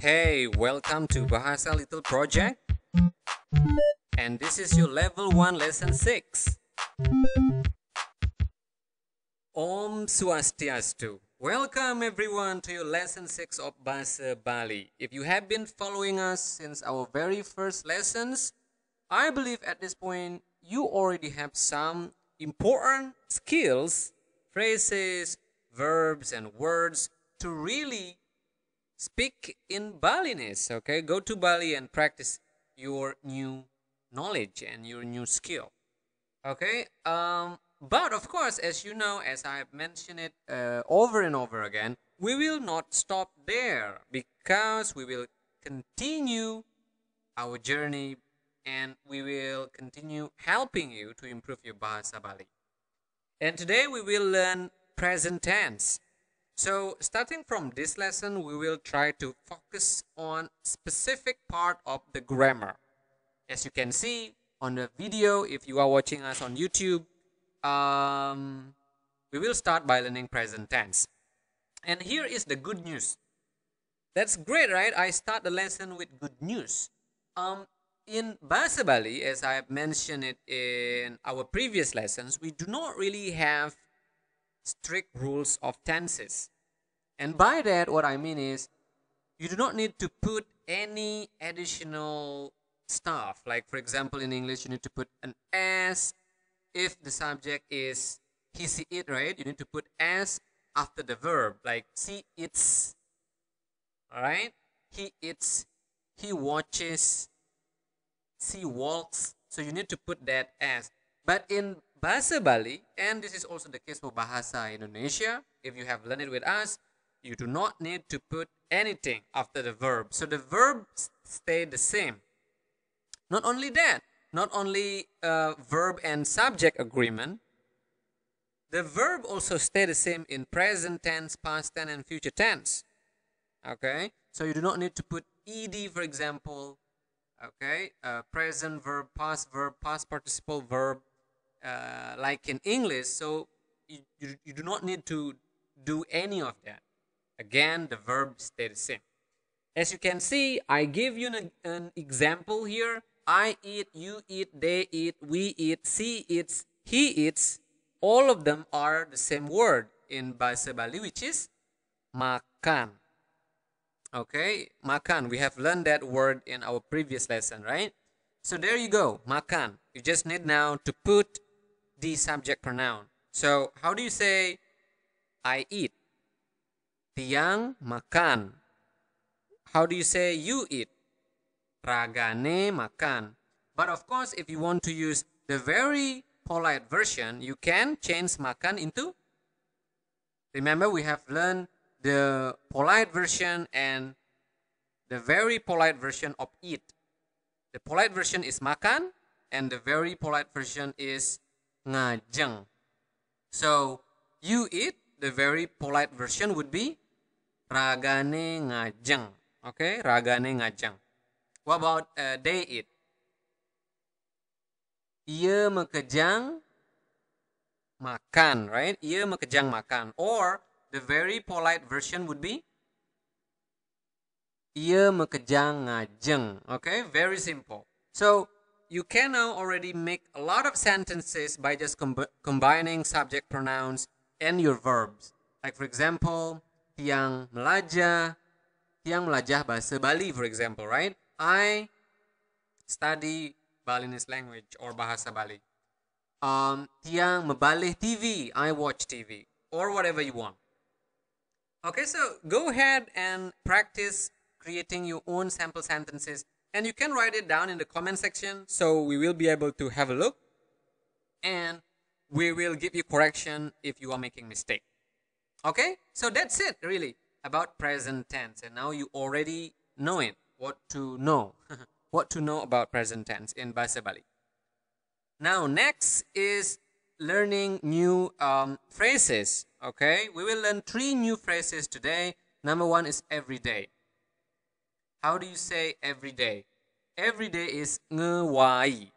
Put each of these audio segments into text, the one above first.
Hey, welcome to Bahasa Little Project. And this is your level 1 lesson 6. Om Swastiastu. Welcome everyone to your lesson 6 of Bahasa Bali. If you have been following us since our very first lessons, I believe at this point you already have some important skills, phrases, verbs, and words to really speak in Balinese. Okay, go to Bali and practice your new knowledge and your new skill. Okay, um, but of course, as you know, as I have mentioned it uh, over and over again, we will not stop there because we will continue our journey and we will continue helping you to improve your Bahasa Bali. And today we will learn present tense. So starting from this lesson, we will try to focus on specific part of the grammar. As you can see on the video, if you are watching us on YouTube, um, we will start by learning present tense. And here is the good news. That's great, right? I start the lesson with good news. Um, in Bahasa Bali, as I have mentioned it in our previous lessons, we do not really have strict rules of tenses. And by that, what I mean is, you do not need to put any additional stuff. Like, for example, in English, you need to put an S if the subject is he, see, it, right? You need to put S after the verb, like see, it's. Alright? He eats, he watches, she walks. So you need to put that S. But in Bahasa Bali, and this is also the case for Bahasa Indonesia, if you have learned it with us, you do not need to put anything after the verb. So the verbs stay the same. Not only that, not only uh, verb and subject agreement, the verb also stay the same in present tense, past tense, and future tense. Okay, so you do not need to put ed, for example. Okay, uh, present verb, past verb, past participle verb, uh, like in English. So you, you, you do not need to do any of that. Again, the verb stay the same. As you can see, I give you an, an example here. I eat, you eat, they eat, we eat, she eats, he eats. All of them are the same word in Bahasa Bali, which is makan. Okay, makan. We have learned that word in our previous lesson, right? So there you go, makan. You just need now to put the subject pronoun. So how do you say I eat? Tiang makan. How do you say you eat? Ragane makan. But of course, if you want to use the very polite version, you can change makan into. Remember, we have learned the polite version and the very polite version of eat. The polite version is makan, and the very polite version is ngajeng. So, you eat, the very polite version would be ragane ngajeng. Okay, ragane ngajeng. What about uh, they eat? Ia mekejang makan, right? Ia mekejang makan. Or the very polite version would be Ia mekejang ngajeng. Okay, very simple. So you can now already make a lot of sentences by just com combining subject pronouns and your verbs. Like for example, tiang melajah, tiang melajah bahasa Bali for example, right? I study Balinese language or bahasa Bali. Um, tiang mebalih TV, I watch TV or whatever you want. Okay, so go ahead and practice creating your own sample sentences and you can write it down in the comment section so we will be able to have a look and we will give you correction if you are making mistake. Okay, so that's it really about present tense and now you already know it what to know what to know about present tense in Bahasa Bali. Now next is learning new um, phrases. Okay, we will learn three new phrases today. Number one is every day. How do you say every day? Every day is ngewai.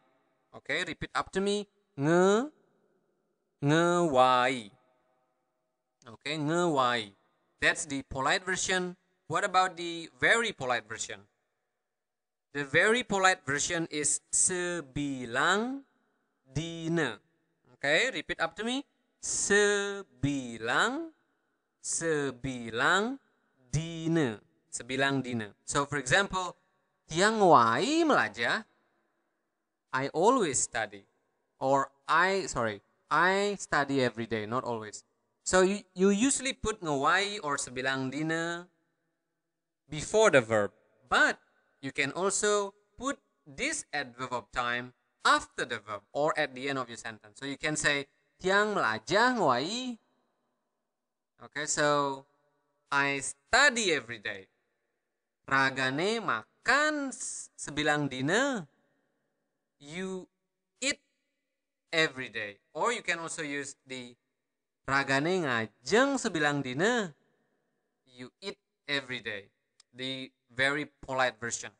Okay, repeat after me. Nge ngewai. Okay, ngewai. That's the polite version. what about the very polite version? The very polite version is sebilang dina. Okay, repeat up to me. Sebilang, sebilang dina. Sebilang dina. So for example, tiang wai melaja. I always study. Or I, sorry, I study every day, not always. So you, you usually put ngawai or sebilang dina before the verb. But you can also put this adverb of time after the verb or at the end of your sentence. So you can say tiang melajah ngawai. Okay, so I study every day. Ragane makan sebilang dina. You eat every day. Or you can also use the ragane ngajeng sebilang dina. You eat every day. The very polite version.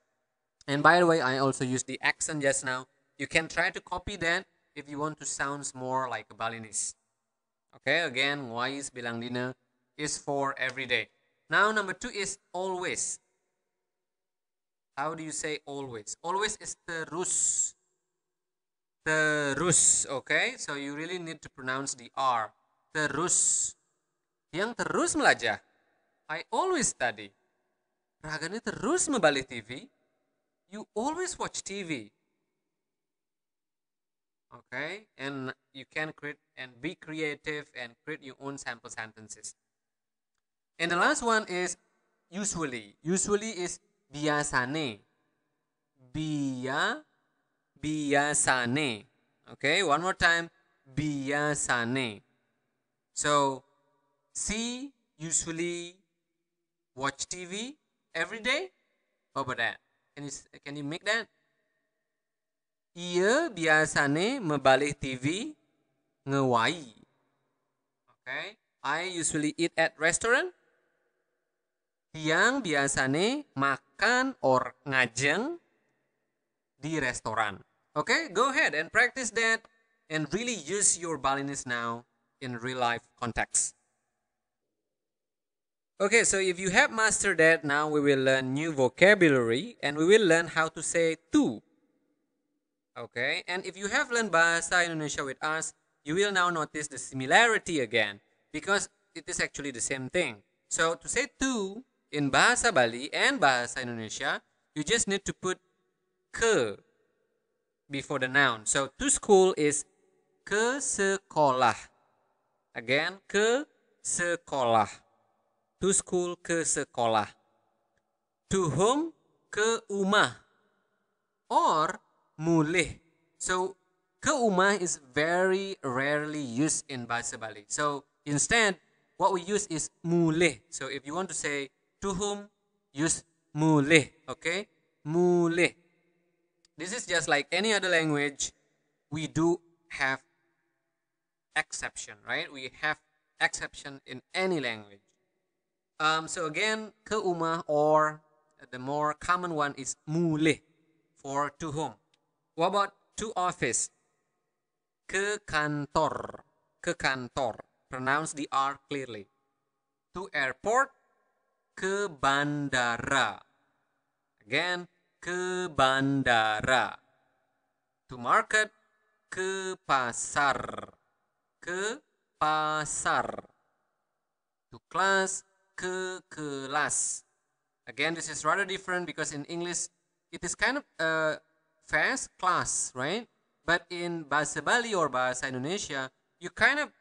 And by the way, I also used the accent just now. You can try to copy that if you want to sound more like a Balinese. Okay, again, wais bilang dina is for every day. Now, number two is always. How do you say always? Always is terus. Terus, okay? So you really need to pronounce the R. Terus. Yang terus melajah. I always study. Ragani terus membalik TV. You always watch TV. Okay, and you can create and be creative and create your own sample sentences. And the last one is usually. Usually is biasane. Bia biasane. Okay, one more time. Biasane. So, see usually watch TV every day. How about that? Can you can you make that? Ia biasane membalik TV ngewai. Okay. I usually eat at restaurant. Tiang biasane makan or ngajeng di restoran. Okay, go ahead and practice that and really use your Balinese now in real life context. Okay, so if you have mastered that, now we will learn new vocabulary and we will learn how to say tu. Okay, and if you have learned Bahasa Indonesia with us, you will now notice the similarity again because it is actually the same thing. So to say tu in Bahasa Bali and Bahasa Indonesia, you just need to put ke before the noun. So to school is ke sekolah. Again, ke sekolah. To school ke sekolah. To home ke rumah. Or mulih. So ke rumah is very rarely used in Bahasa Bali. So instead, what we use is mulih. So if you want to say to whom, use mulih. Okay, mulih. This is just like any other language. We do have exception, right? We have exception in any language. Um, so again, ke rumah or the more common one is mulih for to whom. What about to office? Ke kantor. Ke kantor. Pronounce the R clearly. To airport. Ke bandara. Again, ke bandara. To market. Ke pasar. Ke pasar. To class. Ke kelas. Again, this is rather different because in English it is kind of uh, fast class, right? But in Bahasa Bali or Bahasa Indonesia, you kind of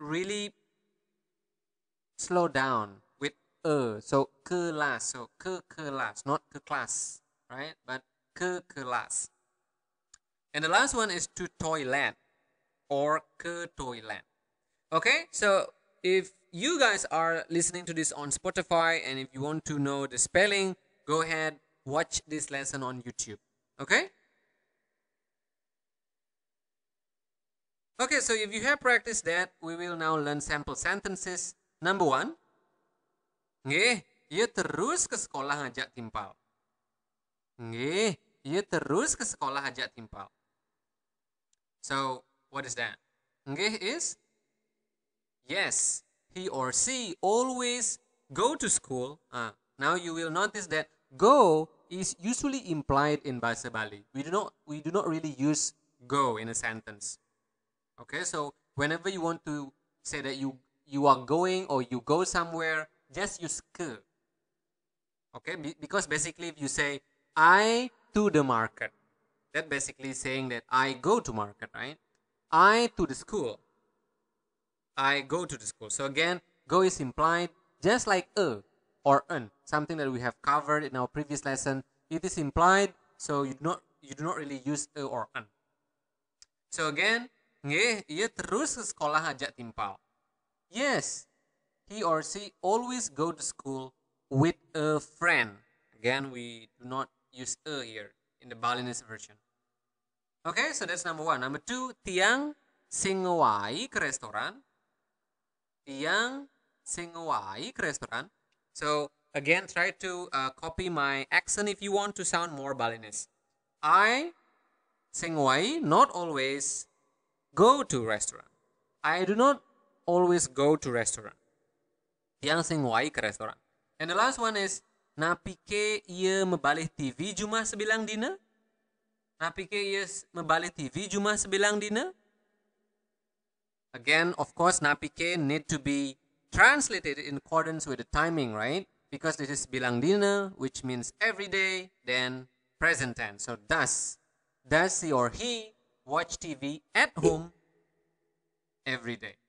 really slow down So kelas, so ke not ke class, right? But ke. And the last one is to toilet or ke toilet. Okay, so if you guys are listening to this on Spotify and if you want to know the spelling, go ahead watch this lesson on YouTube. Okay? Okay, so if you have practiced that, we will now learn sample sentences. Number one, Nggih, ia terus ke sekolah ngajak timpal. Nggih, ia terus ke sekolah ngajak timpal. So, what is that? Nggih is yes, he or she always go to school. Uh, Now you will notice that go is usually implied in bahasa Bali. We do not we do not really use go in a sentence. Okay, so whenever you want to say that you you are going or you go somewhere, just use ke. Okay, Be- because basically if you say I to the market, that basically saying that I go to market, right? I to the school. I go to the school. So again, go is implied just like a or an, something that we have covered in our previous lesson. It is implied, so you do not you do not really use a or an. So again, nggih, ia terus ke sekolah ajak timpal. Yes, he or she always go to school with a friend. Again, we do not use a here in the Balinese version. Okay, so that's number one. Number two, tiang sing ngewai ke restoran. Tiang sing ngewai ke restoran. So again, try to uh, copy my accent if you want to sound more Balinese. I sing ngewai not always go to restaurant. I do not always go to restaurant. Tiang sing ke restoran. And the last one is napike ia mebalih TV jumah sebilang dina. Napike ia mebalih TV jumah sebilang dina. Again, of course, napike need to be translated in accordance with the timing, right? Because this is bilang dina, which means every day, then present tense. So does does he or he watch TV at home every day?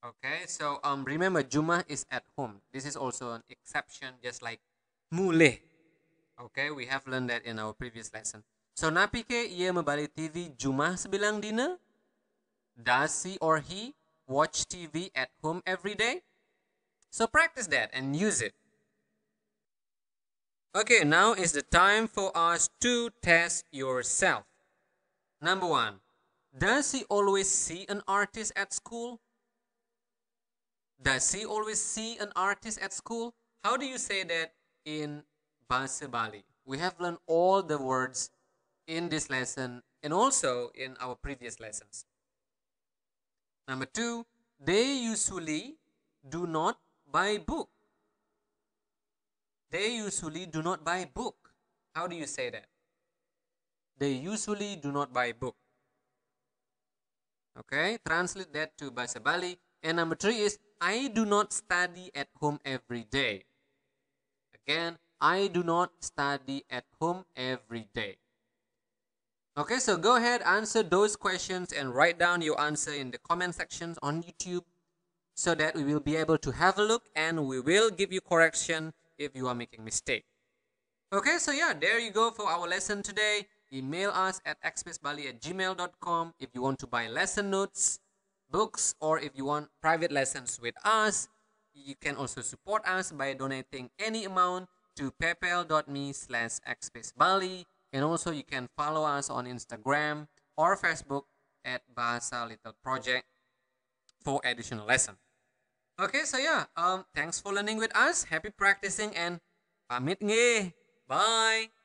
Okay, so um remember jumah is at home. This is also an exception, just like mulih. Okay, we have learned that in our previous lesson. So napike ia membalik TV jumah sebilang dina? Does he or he watch TV at home every day? So practice that and use it. Okay, now is the time for us to test yourself. Number one, does he always see an artist at school? Does he always see an artist at school? How do you say that in Bahasa Bali? We have learned all the words in this lesson and also in our previous lessons. Number two, they usually do not buy book. They usually do not buy book. How do you say that? They usually do not buy book. Okay, translate that to Bahasa Bali. And number three is I do not study at home every day. Again, I do not study at home every day. Okay, so go ahead, answer those questions and write down your answer in the comment sections on YouTube so that we will be able to have a look and we will give you correction if you are making mistake. Okay, so yeah, there you go for our lesson today. Email us at xspacebali at gmail.com if you want to buy lesson notes, books, or if you want private lessons with us. You can also support us by donating any amount to paypal.me slash xspacebali. And also you can follow us on Instagram or Facebook at Bahasa Little Project for additional lesson. Okay, so yeah, um, thanks for learning with us. Happy practicing and pamit nge. Bye.